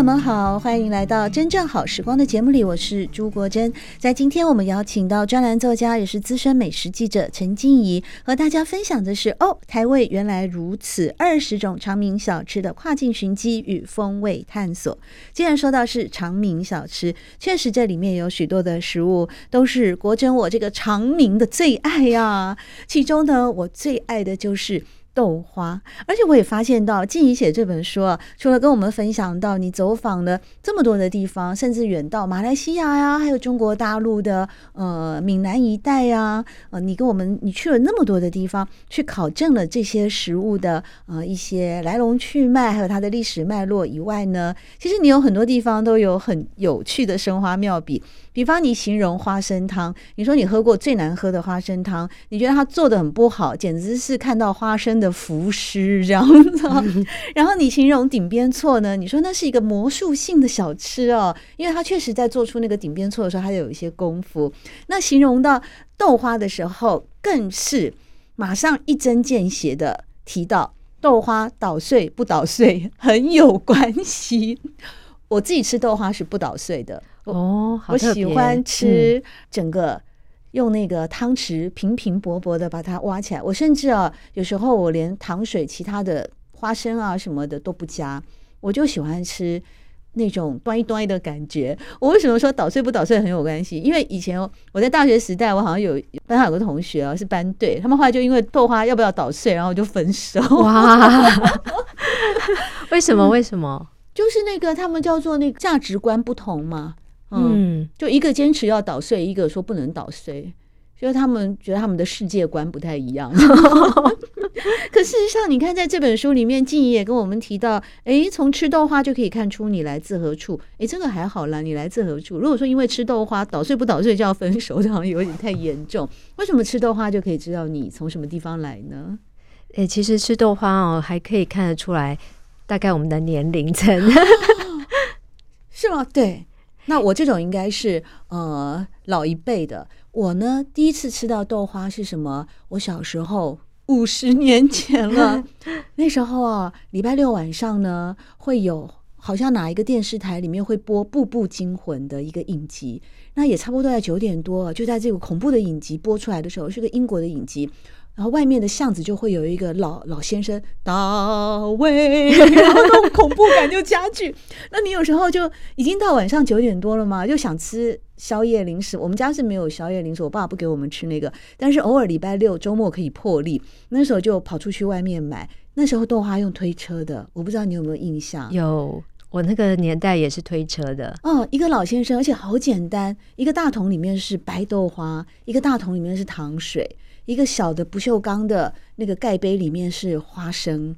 朋友们好，欢迎来到真正好时光的节目里，我是朱国珍。在今天，我们邀请到专栏作家，也是资深美食记者陈静怡，和大家分享的是哦，台味原来如此，二十种长明小吃的跨境寻机与风味探索。既然说到是长明小吃，确实这里面有许多的食物都是国珍我这个长明的最爱呀、其中呢，我最爱的就是。豆花，而且我也发现到，静怡写这本书啊，除了跟我们分享到你走访了这么多的地方，甚至远到马来西亚呀，还有中国大陆的呃闽南一带呀，呃，你跟我们你去了那么多的地方，去考证了这些食物的呃一些来龙去脉，还有它的历史脉络以外呢，其实你有很多地方都有很有趣的生花妙笔。比方你形容花生汤，你说你喝过最难喝的花生汤，你觉得它做的很不好，简直是看到花生的浮尸这样子。然后你形容顶边错呢，你说那是一个魔术性的小吃哦，因为它确实在做出那个顶边错的时候，它有一些功夫。那形容到豆花的时候，更是马上一针见血的提到豆花捣碎不捣碎很有关系。我自己吃豆花是不捣碎的。哦，我喜欢吃整个用那个汤匙平平薄薄的把它挖起来。我甚至啊，有时候我连糖水、其他的花生啊什么的都不加，我就喜欢吃那种端一端的感觉。我为什么说捣碎不捣碎很有关系？因为以前我在大学时代，我好像有班上有个同学啊是班队，他们后来就因为豆花要不要捣碎，然后就分手。哇，为什么？为什么？就是那个他们叫做那个价值观不同嘛。嗯，就一个坚持要捣碎，一个说不能捣碎，就是他们觉得他们的世界观不太一样。可事实上，你看在这本书里面，静怡也跟我们提到，哎，从吃豆花就可以看出你来自何处。哎，这个还好啦，你来自何处？如果说因为吃豆花捣碎不捣碎就要分手，这好像有点太严重。为什么吃豆花就可以知道你从什么地方来呢？哎，其实吃豆花哦，还可以看得出来大概我们的年龄层，是吗？对。那我这种应该是呃老一辈的。我呢，第一次吃到豆花是什么？我小时候五十年前了。那时候啊，礼拜六晚上呢，会有好像哪一个电视台里面会播《步步惊魂》的一个影集。那也差不多在九点多，就在这个恐怖的影集播出来的时候，是个英国的影集。然后外面的巷子就会有一个老老先生，大卫，然后那种恐怖感就加剧。那你有时候就已经到晚上九点多了嘛，就想吃宵夜零食。我们家是没有宵夜零食，我爸爸不给我们吃那个。但是偶尔礼拜六周末可以破例，那时候就跑出去外面买。那时候豆花用推车的，我不知道你有没有印象？有，我那个年代也是推车的。哦，一个老先生，而且好简单，一个大桶里面是白豆花，一个大桶里面是糖水。一个小的不锈钢的那个盖杯里面是花生，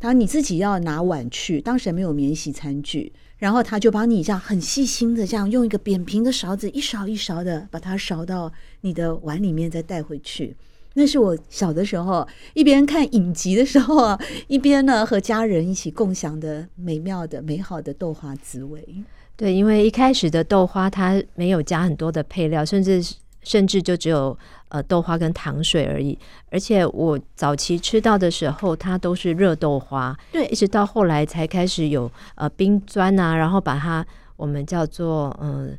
然后你自己要拿碗去，当时没有免洗餐具，然后他就帮你这样很细心的这样用一个扁平的勺子一勺一勺的把它勺到你的碗里面再带回去。那是我小的时候一边看影集的时候啊，一边呢和家人一起共享的美妙的美好的豆花滋味。对，因为一开始的豆花它没有加很多的配料，甚至甚至就只有。呃，豆花跟糖水而已，而且我早期吃到的时候，它都是热豆花，对，一直到后来才开始有呃冰砖啊，然后把它我们叫做嗯、呃，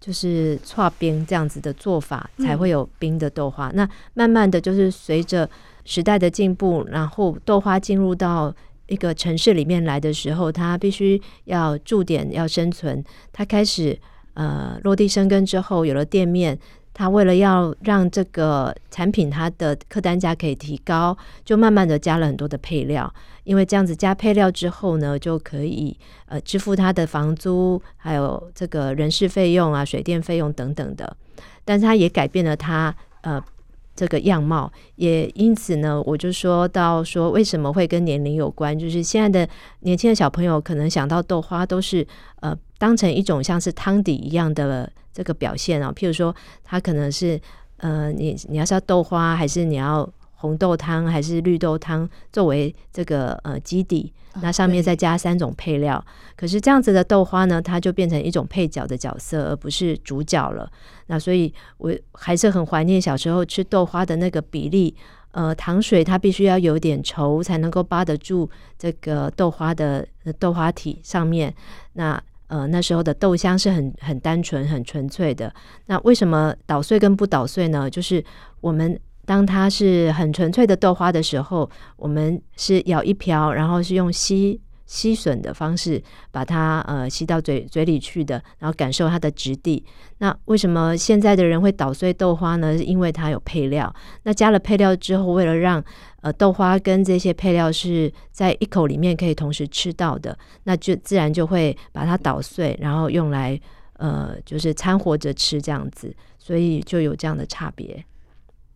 就是搓冰这样子的做法，才会有冰的豆花。嗯、那慢慢的就是随着时代的进步，然后豆花进入到一个城市里面来的时候，它必须要驻点要生存，它开始呃落地生根之后，有了店面。他为了要让这个产品它的客单价可以提高，就慢慢的加了很多的配料，因为这样子加配料之后呢，就可以呃支付他的房租，还有这个人事费用啊、水电费用等等的。但是他也改变了他呃这个样貌，也因此呢，我就说到说为什么会跟年龄有关，就是现在的年轻的小朋友可能想到豆花都是呃当成一种像是汤底一样的这个表现啊，譬如说它可能是呃你你要是要豆花，还是你要红豆汤，还是绿豆汤作为这个呃基底。那上面再加三种配料，可是这样子的豆花呢，它就变成一种配角的角色，而不是主角了。那所以我还是很怀念小时候吃豆花的那个比例，呃，糖水它必须要有点稠，才能够扒得住这个豆花的豆花体上面。那呃，那时候的豆香是很很单纯、很纯粹的。那为什么捣碎跟不捣碎呢？就是我们。当它是很纯粹的豆花的时候，我们是舀一瓢，然后是用吸吸吮的方式把它呃吸到嘴嘴里去的，然后感受它的质地。那为什么现在的人会捣碎豆花呢？是因为它有配料。那加了配料之后，为了让呃豆花跟这些配料是在一口里面可以同时吃到的，那就自然就会把它捣碎，然后用来呃就是掺和着吃这样子，所以就有这样的差别。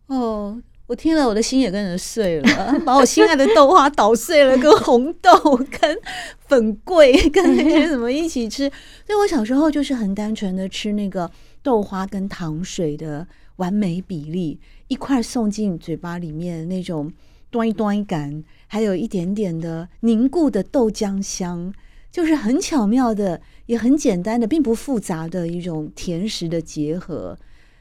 哦，我听了，我的心也跟着碎了，把我心爱的豆花捣碎了，跟红豆、跟粉桂、跟那些什么一起吃。所以我小时候就是很单纯的吃那个豆花跟糖水的完美比例，一块送进嘴巴里面那种端一端一感，还有一点点的凝固的豆浆香，就是很巧妙的，也很简单的，并不复杂的一种甜食的结合。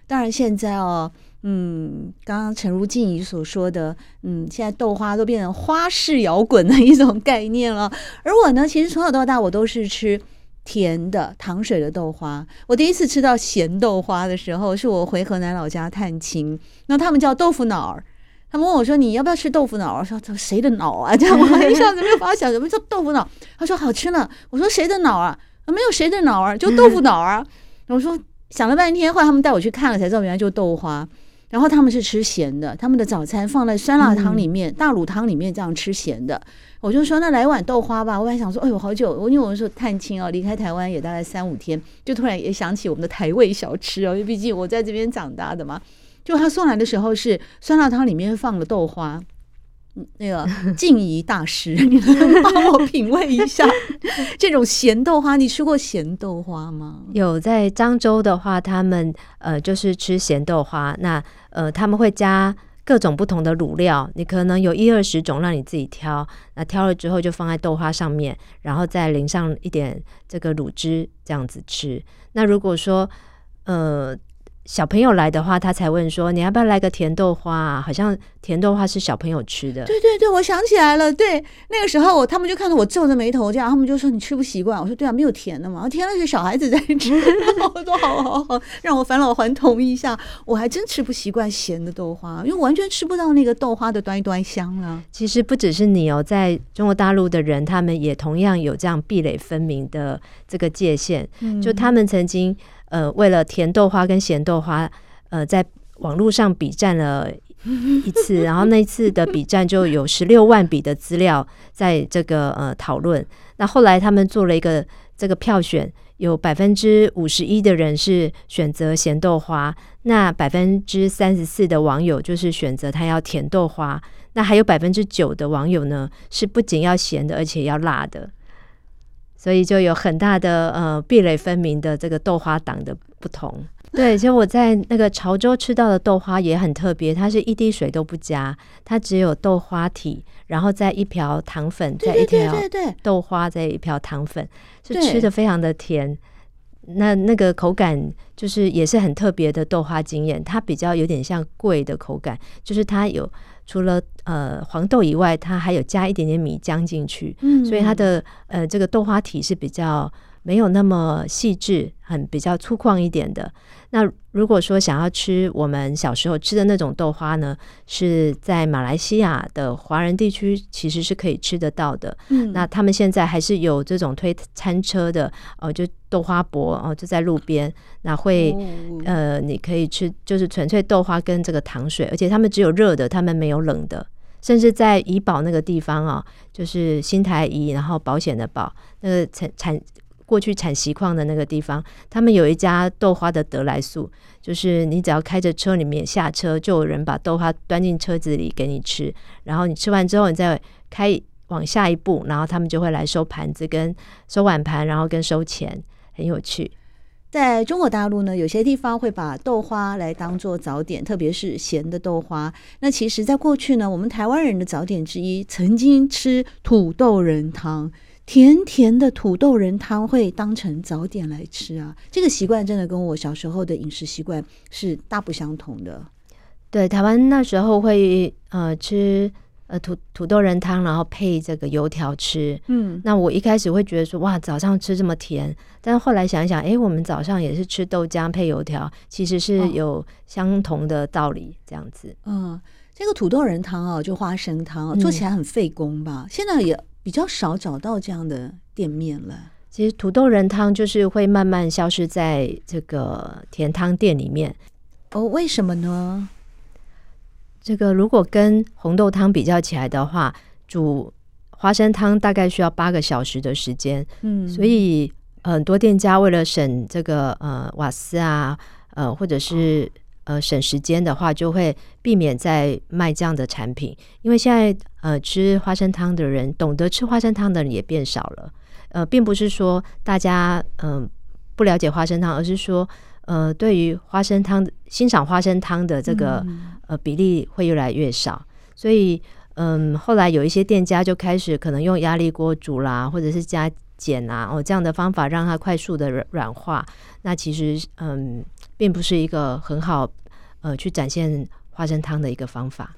当然现在哦。嗯，刚刚诚如静怡所说的，嗯，现在豆花都变成花式摇滚的一种概念了。而我呢，其实从小到大我都是吃甜的糖水的豆花。我第一次吃到咸豆花的时候，是我回河南老家探亲，那他们叫豆腐脑儿。他们问我说：“你要不要吃豆腐脑儿？”我说：“这谁的脑啊？”这样我一下子没有办法想什么叫豆腐脑。他说：“好吃呢。”我说：“谁的脑啊？没有谁的脑儿，就豆腐脑啊。”我说想了半天，后来他们带我去看了，才知道原来就豆花。然后他们是吃咸的，他们的早餐放在酸辣汤里面、嗯、大卤汤里面这样吃咸的。我就说那来碗豆花吧。我还想说，哎呦，好久，我因为我们说探亲哦，离开台湾也大概三五天，就突然也想起我们的台味小吃哦，因为毕竟我在这边长大的嘛。就他送来的时候是酸辣汤里面放了豆花。那个静怡大师，你能帮我品味一下 这种咸豆花？你吃过咸豆花吗？有，在漳州的话，他们呃就是吃咸豆花。那呃他们会加各种不同的卤料，你可能有一二十种让你自己挑。那挑了之后就放在豆花上面，然后再淋上一点这个卤汁，这样子吃。那如果说呃。小朋友来的话，他才问说：“你要不要来个甜豆花啊？”好像甜豆花是小朋友吃的。对对对，我想起来了。对，那个时候我他们就看到我皱着眉头这样，他们就说：“你吃不习惯。”我说：“对啊，没有甜的嘛，甜的是小孩子在吃。”我说：“好好好，让我返老还童一下。”我还真吃不习惯咸的豆花，因为完全吃不到那个豆花的端一端香了。其实不只是你哦，在中国大陆的人，他们也同样有这样壁垒分明的这个界限。嗯，就他们曾经。呃，为了甜豆花跟咸豆花，呃，在网络上比战了一次，然后那一次的比战就有十六万笔的资料在这个呃讨论。那后来他们做了一个这个票选，有百分之五十一的人是选择咸豆花，那百分之三十四的网友就是选择他要甜豆花，那还有百分之九的网友呢是不仅要咸的，而且要辣的。所以就有很大的呃壁垒分明的这个豆花党的不同。对，其实我在那个潮州吃到的豆花也很特别，它是一滴水都不加，它只有豆花体，然后再一瓢糖粉，再一瓢豆花，再一瓢糖粉，是吃的非常的甜。那那个口感就是也是很特别的豆花经验，它比较有点像桂的口感，就是它有。除了呃黄豆以外，它还有加一点点米浆进去，嗯，所以它的呃这个豆花体是比较没有那么细致，很比较粗犷一点的。那如果说想要吃我们小时候吃的那种豆花呢，是在马来西亚的华人地区其实是可以吃得到的。嗯，那他们现在还是有这种推餐车的哦，就豆花博哦，就在路边，那会呃你可以吃，就是纯粹豆花跟这个糖水，而且他们只有热的，他们没有冷的。甚至在怡保那个地方啊，就是新台怡，然后保险的保，那个产产。过去产锡矿的那个地方，他们有一家豆花的得来速，就是你只要开着车里面下车，就有人把豆花端进车子里给你吃，然后你吃完之后，你再开往下一步，然后他们就会来收盘子、跟收碗盘，然后跟收钱，很有趣。在中国大陆呢，有些地方会把豆花来当做早点，特别是咸的豆花。那其实，在过去呢，我们台湾人的早点之一，曾经吃土豆仁汤，甜甜的土豆仁汤会当成早点来吃啊。这个习惯真的跟我小时候的饮食习惯是大不相同的。对，台湾那时候会呃吃。呃，土土豆仁汤，然后配这个油条吃。嗯，那我一开始会觉得说，哇，早上吃这么甜。但是后来想一想，哎，我们早上也是吃豆浆配油条，其实是有相同的道理，这样子。嗯，这个土豆仁汤哦，就花生汤啊，做起来很费工吧？嗯，现在也比较少找到这样的店面了。其实土豆仁汤就是会慢慢消失在这个甜汤店里面。哦，为什么呢？这个如果跟红豆汤比较起来的话，煮花生汤大概需要八个小时的时间。嗯，所以很多店家为了省这个呃瓦斯啊，呃或者是呃省时间的话，就会避免再卖这样的产品。因为现在呃吃花生汤的人，懂得吃花生汤的人也变少了。呃，并不是说大家嗯、呃、不了解花生汤，而是说。呃，对于花生汤欣赏花生汤的这个、嗯、呃比例会越来越少，所以嗯，后来有一些店家就开始可能用压力锅煮啦，或者是加碱啊，哦这样的方法让它快速的软软化。那其实嗯，并不是一个很好呃去展现花生汤的一个方法。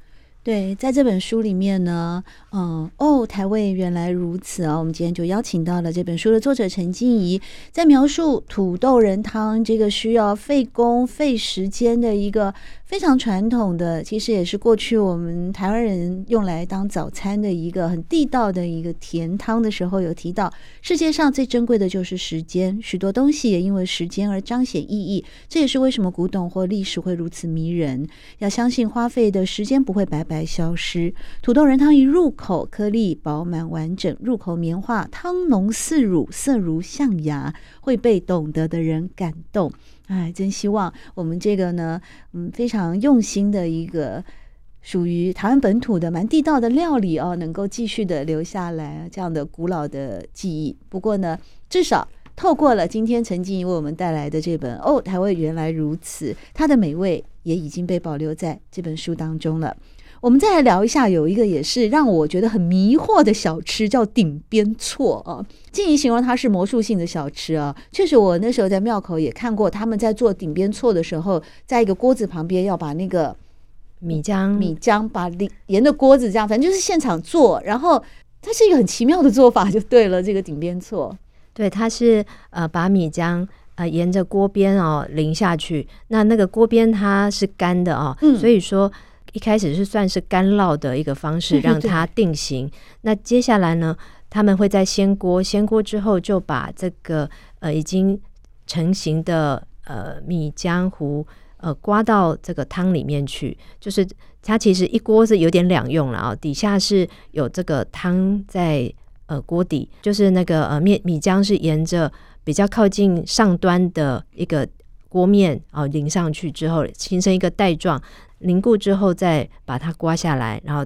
对，在这本书里面呢，嗯，哦，台味原来如此啊！我们今天就邀请到了这本书的作者陈静怡，在描述土豆仁汤这个需要费工费时间的一个。非常传统的，其实也是过去我们台湾人用来当早餐的一个很地道的一个甜汤的时候，有提到世界上最珍贵的就是时间，许多东西也因为时间而彰显意义。这也是为什么古董或历史会如此迷人。要相信花费的时间不会白白来消失。土豆仁汤一入口，颗粒饱满完整，入口绵化，汤浓似乳，色如象牙，会被懂得的人感动。哎，真希望我们这个呢，嗯，非常用心的一个属于台湾本土的蛮地道的料理哦，能够继续的留下来这样的古老的记忆。不过呢，至少透过了今天陈静宜为我们带来的这本《哦，台湾原来如此》，它的美味也已经被保留在这本书当中了。我们再来聊一下，有一个也是让我觉得很迷惑的小吃，叫顶边错啊。静宜形容它是魔术性的小吃啊。确实，我那时候在庙口也看过，他们在做顶边错的时候，在一个锅子旁边要把那个米浆米浆把沿着锅子这样，反正就是现场做。然后它是一个很奇妙的做法，就对了。这个顶边错，对，它是呃把米浆呃沿着锅边哦淋下去，那那个锅边它是干的哦，嗯、所以说。一开始是算是干烙的一个方式，让它定型。那接下来呢，他们会在掀锅，掀锅之后就把这个呃已经成型的呃米浆糊呃刮到这个汤里面去。就是它其实一锅是有点两用了啊，底下是有这个汤在呃锅底，就是那个呃面米浆是沿着比较靠近上端的一个锅面啊淋上去之后，形成一个带状。凝固之后，再把它刮下来，然后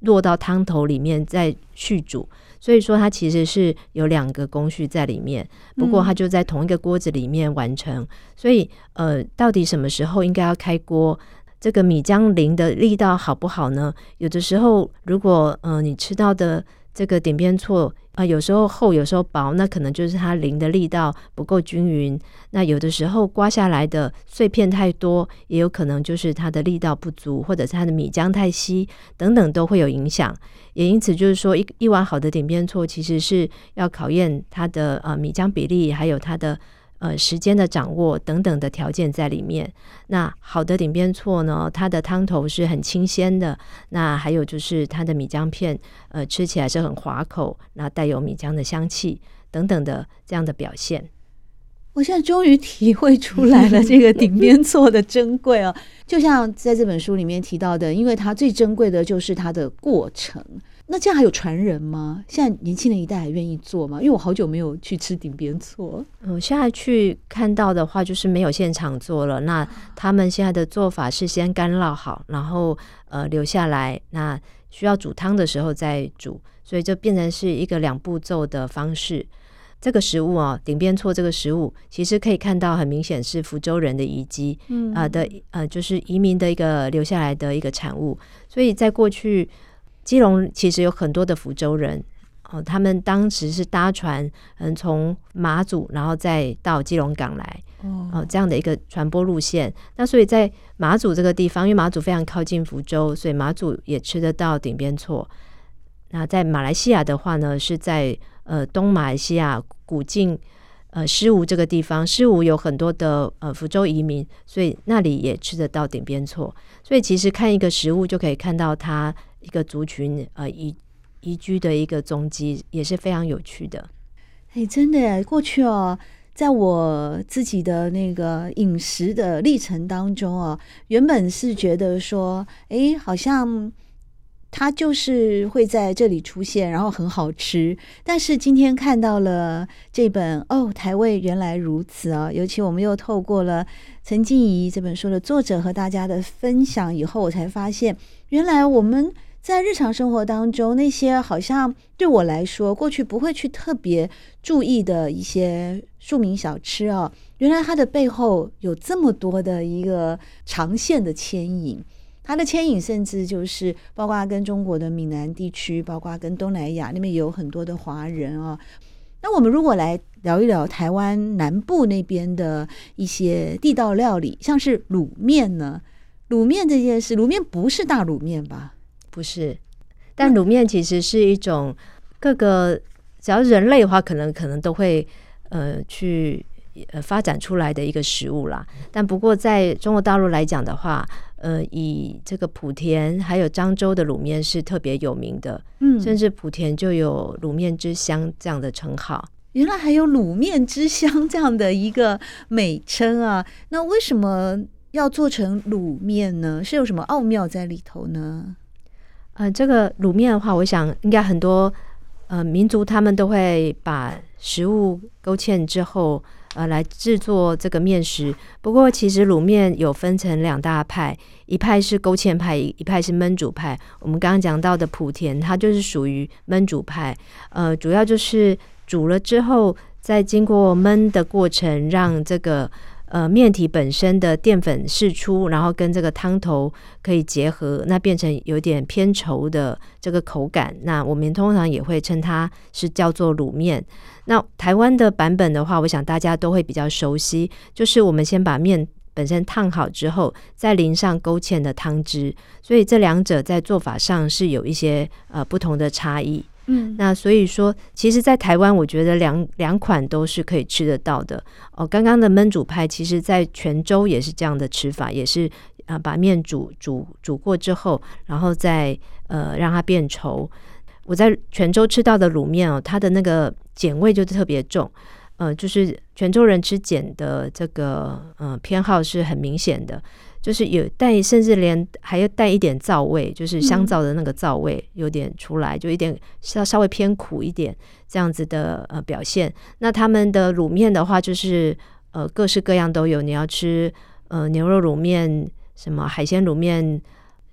落到汤头里面再续煮。所以说，它其实是有两个工序在里面。不过，它就在同一个锅子里面完成。嗯、所以，呃，到底什么时候应该要开锅？这个米浆淋的力道好不好呢？有的时候，如果呃你吃到的这个点边错。啊，有时候厚，有时候薄，那可能就是它淋的力道不够均匀。那有的时候刮下来的碎片太多，也有可能就是它的力道不足，或者是它的米浆太稀，等等都会有影响。也因此，就是说一一碗好的点边错，其实是要考验它的呃米浆比例，还有它的。呃，时间的掌握等等的条件在里面。那好的顶边错呢，它的汤头是很清鲜的。那还有就是它的米浆片，呃，吃起来是很滑口，那带有米浆的香气等等的这样的表现。我现在终于体会出来了这个顶边错的珍贵哦。就像在这本书里面提到的，因为它最珍贵的就是它的过程。那这样还有传人吗？现在年轻人一代还愿意做吗？因为我好久没有去吃顶边错。嗯，现在去看到的话，就是没有现场做了。那他们现在的做法是先干烙好，然后呃留下来，那需要煮汤的时候再煮，所以就变成是一个两步骤的方式。这个食物啊，顶边错这个食物，其实可以看到很明显是福州人的遗迹，嗯啊、呃、的呃，就是移民的一个留下来的一个产物。所以在过去，基隆其实有很多的福州人哦，他们当时是搭船，嗯，从马祖然后再到基隆港来哦，这样的一个传播路线。那所以在马祖这个地方，因为马祖非常靠近福州，所以马祖也吃得到顶边错。那在马来西亚的话呢，是在呃东马来西亚古晋呃狮吴这个地方，狮吴有很多的呃福州移民，所以那里也吃得到顶边错。所以其实看一个食物就可以看到它一个族群呃移移居的一个踪迹，也是非常有趣的。哎，真的，过去哦，在我自己的那个饮食的历程当中哦，原本是觉得说，哎，好像。它就是会在这里出现，然后很好吃。但是今天看到了这本哦，台味原来如此啊！尤其我们又透过了陈静怡这本书的作者和大家的分享以后，我才发现，原来我们在日常生活当中那些好像对我来说过去不会去特别注意的一些庶民小吃啊，原来它的背后有这么多的一个长线的牵引。它的牵引甚至就是包括跟中国的闽南地区，包括跟东南亚那边有很多的华人啊。那我们如果来聊一聊台湾南部那边的一些地道料理，像是卤面呢？卤面这件事，卤面不是大卤面吧？不是，但卤面其实是一种各个只要人类的话，可能可能都会呃去呃发展出来的一个食物啦。但不过在中国大陆来讲的话，呃，以这个莆田还有漳州的卤面是特别有名的，嗯，甚至莆田就有卤面之乡这样的称号。原来还有卤面之乡这样的一个美称啊！那为什么要做成卤面呢？是有什么奥妙在里头呢？呃，这个卤面的话，我想应该很多呃民族他们都会把食物勾芡之后。呃，来制作这个面食。不过，其实卤面有分成两大派，一派是勾芡派，一派是焖煮派。我们刚刚讲到的莆田，它就是属于焖煮派。呃，主要就是煮了之后，再经过焖的过程，让这个。呃，面体本身的淀粉释出，然后跟这个汤头可以结合，那变成有点偏稠的这个口感。那我们通常也会称它是叫做卤面。那台湾的版本的话，我想大家都会比较熟悉，就是我们先把面本身烫好之后，再淋上勾芡的汤汁。所以这两者在做法上是有一些呃不同的差异。嗯，那所以说，其实，在台湾，我觉得两两款都是可以吃得到的哦。刚刚的焖煮派，其实在泉州也是这样的吃法，也是啊，把面煮煮煮过之后，然后再呃让它变稠。我在泉州吃到的卤面哦，它的那个碱味就特别重，呃，就是泉州人吃碱的这个呃偏好是很明显的。就是有带，甚至连还要带一点皂味，就是香皂的那个皂味有点出来，就一点稍稍微偏苦一点这样子的呃表现。那他们的卤面的话，就是呃各式各样都有，你要吃呃牛肉卤面、什么海鲜卤面、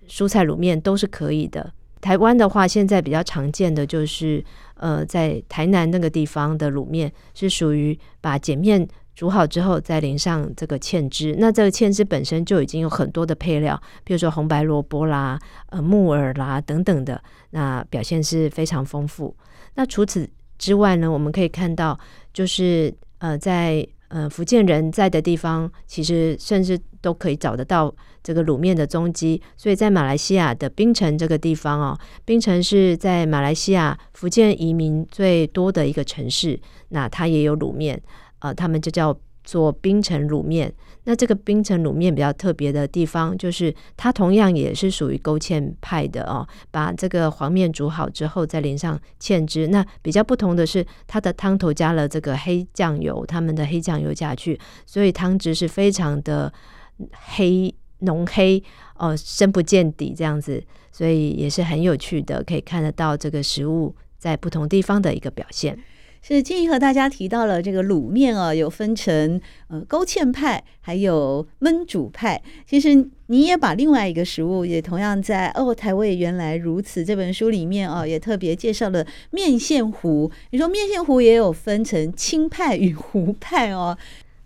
蔬菜卤面都是可以的。台湾的话，现在比较常见的就是呃在台南那个地方的卤面是属于把碱面。煮好之后再淋上这个芡汁，那这个芡汁本身就已经有很多的配料，比如说红白萝卜啦、呃木耳啦等等的，那表现是非常丰富。那除此之外呢，我们可以看到，就是呃在呃福建人在的地方，其实甚至都可以找得到这个卤面的踪迹。所以在马来西亚的槟城这个地方哦，槟城是在马来西亚福建移民最多的一个城市，那它也有卤面。呃，他们就叫做冰城卤面。那这个冰城卤面比较特别的地方，就是它同样也是属于勾芡派的哦。把这个黄面煮好之后，再淋上芡汁。那比较不同的是，它的汤头加了这个黑酱油，他们的黑酱油下去，所以汤汁是非常的黑浓黑哦、深不见底这样子，所以也是很有趣的，可以看得到这个食物在不同地方的一个表现。是静怡和大家提到了这个卤面啊，有分成呃勾芡派，还有焖煮派。其实你也把另外一个食物也同样在哦，台味原来如此这本书里面啊，也特别介绍了面线糊。你说面线糊也有分成清派与糊派哦。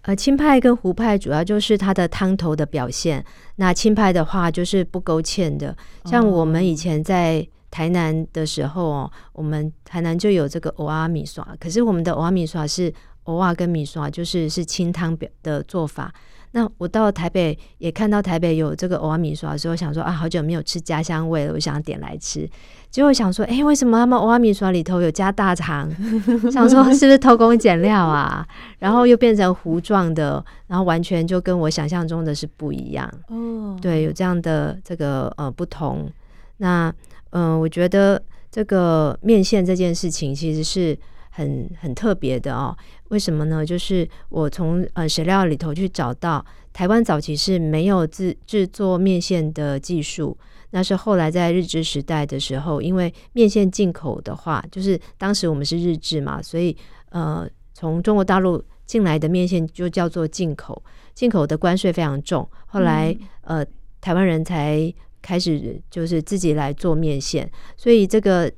呃，清派跟糊派主要就是它的汤头的表现。那清派的话就是不勾芡的，像我们以前在。台南的时候哦，我们台南就有这个蚵仔米刷，可是我们的蚵仔米刷是蚵仔跟米刷，就是是清汤表的做法。那我到台北也看到台北有这个蚵仔米刷的时候，想说啊，好久没有吃家乡味了，我想点来吃。结果想说，哎、欸，为什么他们蚵仔米刷里头有加大肠？想说是不是偷工减料啊？然后又变成糊状的，然后完全就跟我想象中的是不一样。哦，对，有这样的这个呃不同。那嗯、呃，我觉得这个面线这件事情其实是很很特别的哦。为什么呢？就是我从呃史料里头去找到，台湾早期是没有制制作面线的技术。那是后来在日治时代的时候，因为面线进口的话，就是当时我们是日治嘛，所以呃从中国大陆进来的面线就叫做进口，进口的关税非常重。后来呃台湾人才。开始就是自己来做面线，所以这个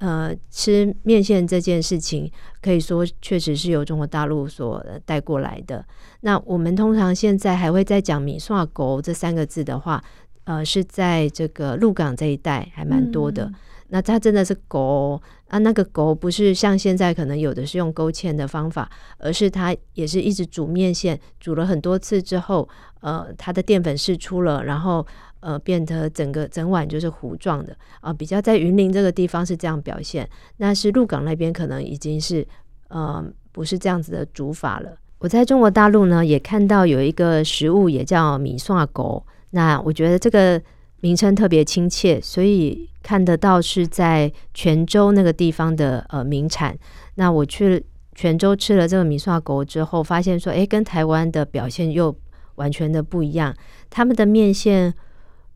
呃吃面线这件事情，可以说确实是由中国大陆所带过来的。那我们通常现在还会再讲米刷狗这三个字的话，呃，是在这个鹿港这一带还蛮多的。嗯、那它真的是狗啊，那个狗不是像现在可能有的是用勾芡的方法，而是它也是一直煮面线，煮了很多次之后，呃，它的淀粉释出了，然后。呃，变得整个整碗就是糊状的啊，比较在云林这个地方是这样表现，那是鹿港那边可能已经是呃不是这样子的煮法了。我在中国大陆呢也看到有一个食物也叫米线糊，那我觉得这个名称特别亲切，所以看得到是在泉州那个地方的呃名产。那我去泉州吃了这个米线糊之后，发现说，诶，跟台湾的表现又完全的不一样，他们的面线。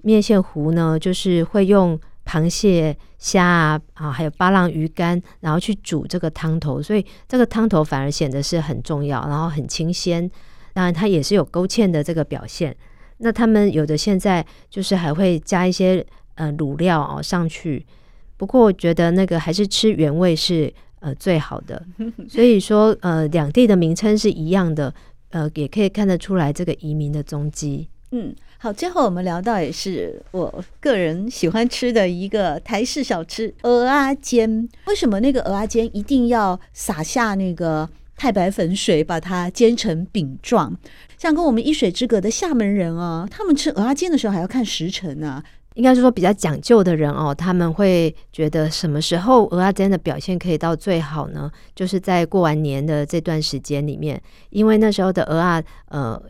面线糊呢，就是会用螃蟹、虾啊，啊，还有巴浪鱼干，然后去煮这个汤头，所以这个汤头反而显得是很重要，然后很清鲜。当然，它也是有勾芡的这个表现。那他们有的现在就是还会加一些呃卤料哦上去。不过我觉得那个还是吃原味是呃最好的。所以说呃两地的名称是一样的，呃也可以看得出来这个移民的踪迹。嗯。好，最后我们聊到也是我个人喜欢吃的一个台式小吃——蚵仔煎。为什么那个蚵仔煎一定要撒下那个太白粉水，把它煎成饼状？像跟我们一水之隔的厦门人啊，他们吃蚵仔煎的时候还要看时辰啊。应该是说比较讲究的人哦，他们会觉得什么时候蚵仔煎的表现可以到最好呢？就是在过完年的这段时间里面，因为那时候的蚵仔呃。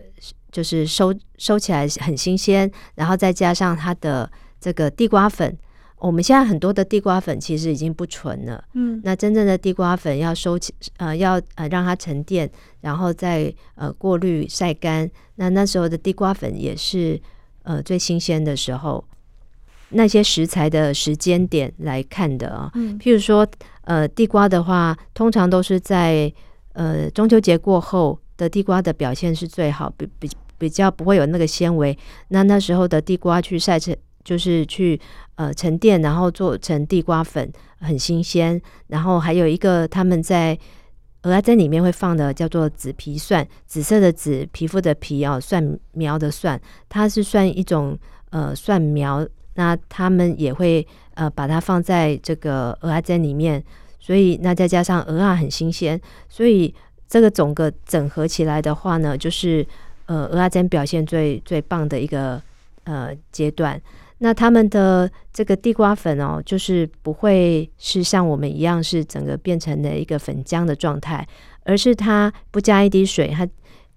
就是收收起来很新鲜，然后再加上它的这个地瓜粉，我们现在很多的地瓜粉其实已经不纯了。嗯，那真正的地瓜粉要收起，呃，要呃让它沉淀，然后再呃过滤晒干。那那时候的地瓜粉也是呃最新鲜的时候，那些食材的时间点来看的啊。嗯，譬如说呃地瓜的话，通常都是在呃中秋节过后的地瓜的表现是最好，比比。比较不会有那个纤维，那那时候的地瓜去晒成，就是去呃沉淀，然后做成地瓜粉，很新鲜。然后还有一个他们在蚵仔煎里面会放的叫做紫皮蒜，紫色的紫，皮肤的皮哦，蒜苗的蒜，它是算一种呃蒜苗。那他们也会呃把它放在这个蚵仔煎里面，所以那再加上蚵仔很新鲜，所以这个整个整合起来的话呢，就是。呃，蚵仔煎表现最最棒的一个呃阶段，那他们的这个地瓜粉哦，就是不会是像我们一样是整个变成了一个粉浆的状态，而是它不加一滴水，它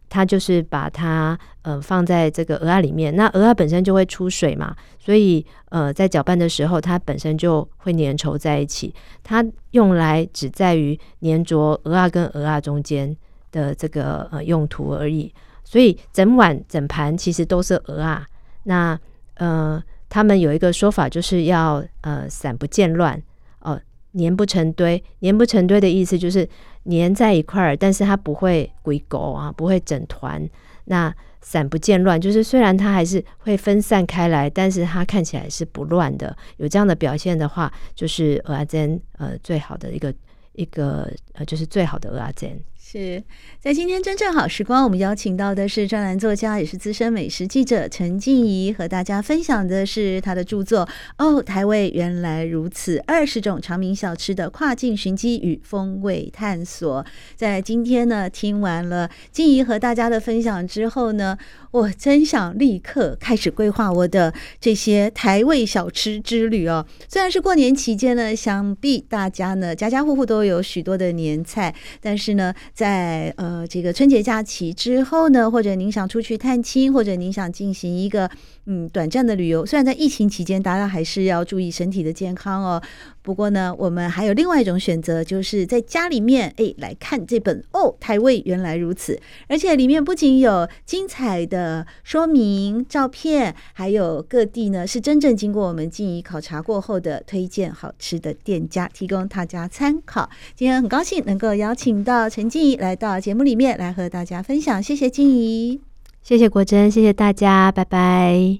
它就是把它呃放在这个蚵仔里面，那蚵仔本身就会出水嘛，所以呃在搅拌的时候，它本身就会粘稠在一起，它用来只在于粘着蚵仔跟蚵仔中间的这个呃用途而已。所以整碗整盘其实都是鹅啊，那呃，他们有一个说法，就是要呃散不见乱哦，粘不成堆。粘不成堆的意思就是粘在一块儿，但是它不会归狗啊，不会整团。那散不见乱，就是虽然它还是会分散开来，但是它看起来是不乱的。有这样的表现的话，就是蚵仔煎呃最好的一个一个呃就是最好的阿珍。是在今天真正好时光，我们邀请到的是专栏作家，也是资深美食记者陈静怡，和大家分享的是他的著作《哦，台味原来如此：二十种常民小吃的跨境寻机与风味探索》。在今天呢，听完了静怡和大家的分享之后呢，我真想立刻开始规划我的这些台味小吃之旅哦。虽然是过年期间呢，想必大家呢家家户户都有许多的年菜，但是呢。在呃这个春节假期之后呢，或者您想出去探亲，或者您想进行一个嗯短暂的旅游，虽然在疫情期间，大家还是要注意身体的健康哦。不过呢，我们还有另外一种选择，就是在家里面哎来看这本哦台位原来如此，而且里面不仅有精彩的说明照片，还有各地呢是真正经过我们静宜考察过后的推荐好吃的店家，提供大家参考。今天很高兴能够邀请到陈静怡来到节目里面来和大家分享，谢谢静怡。谢谢国珍，谢谢大家，拜拜。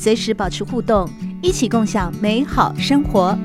随时保持互动，一起共享美好生活。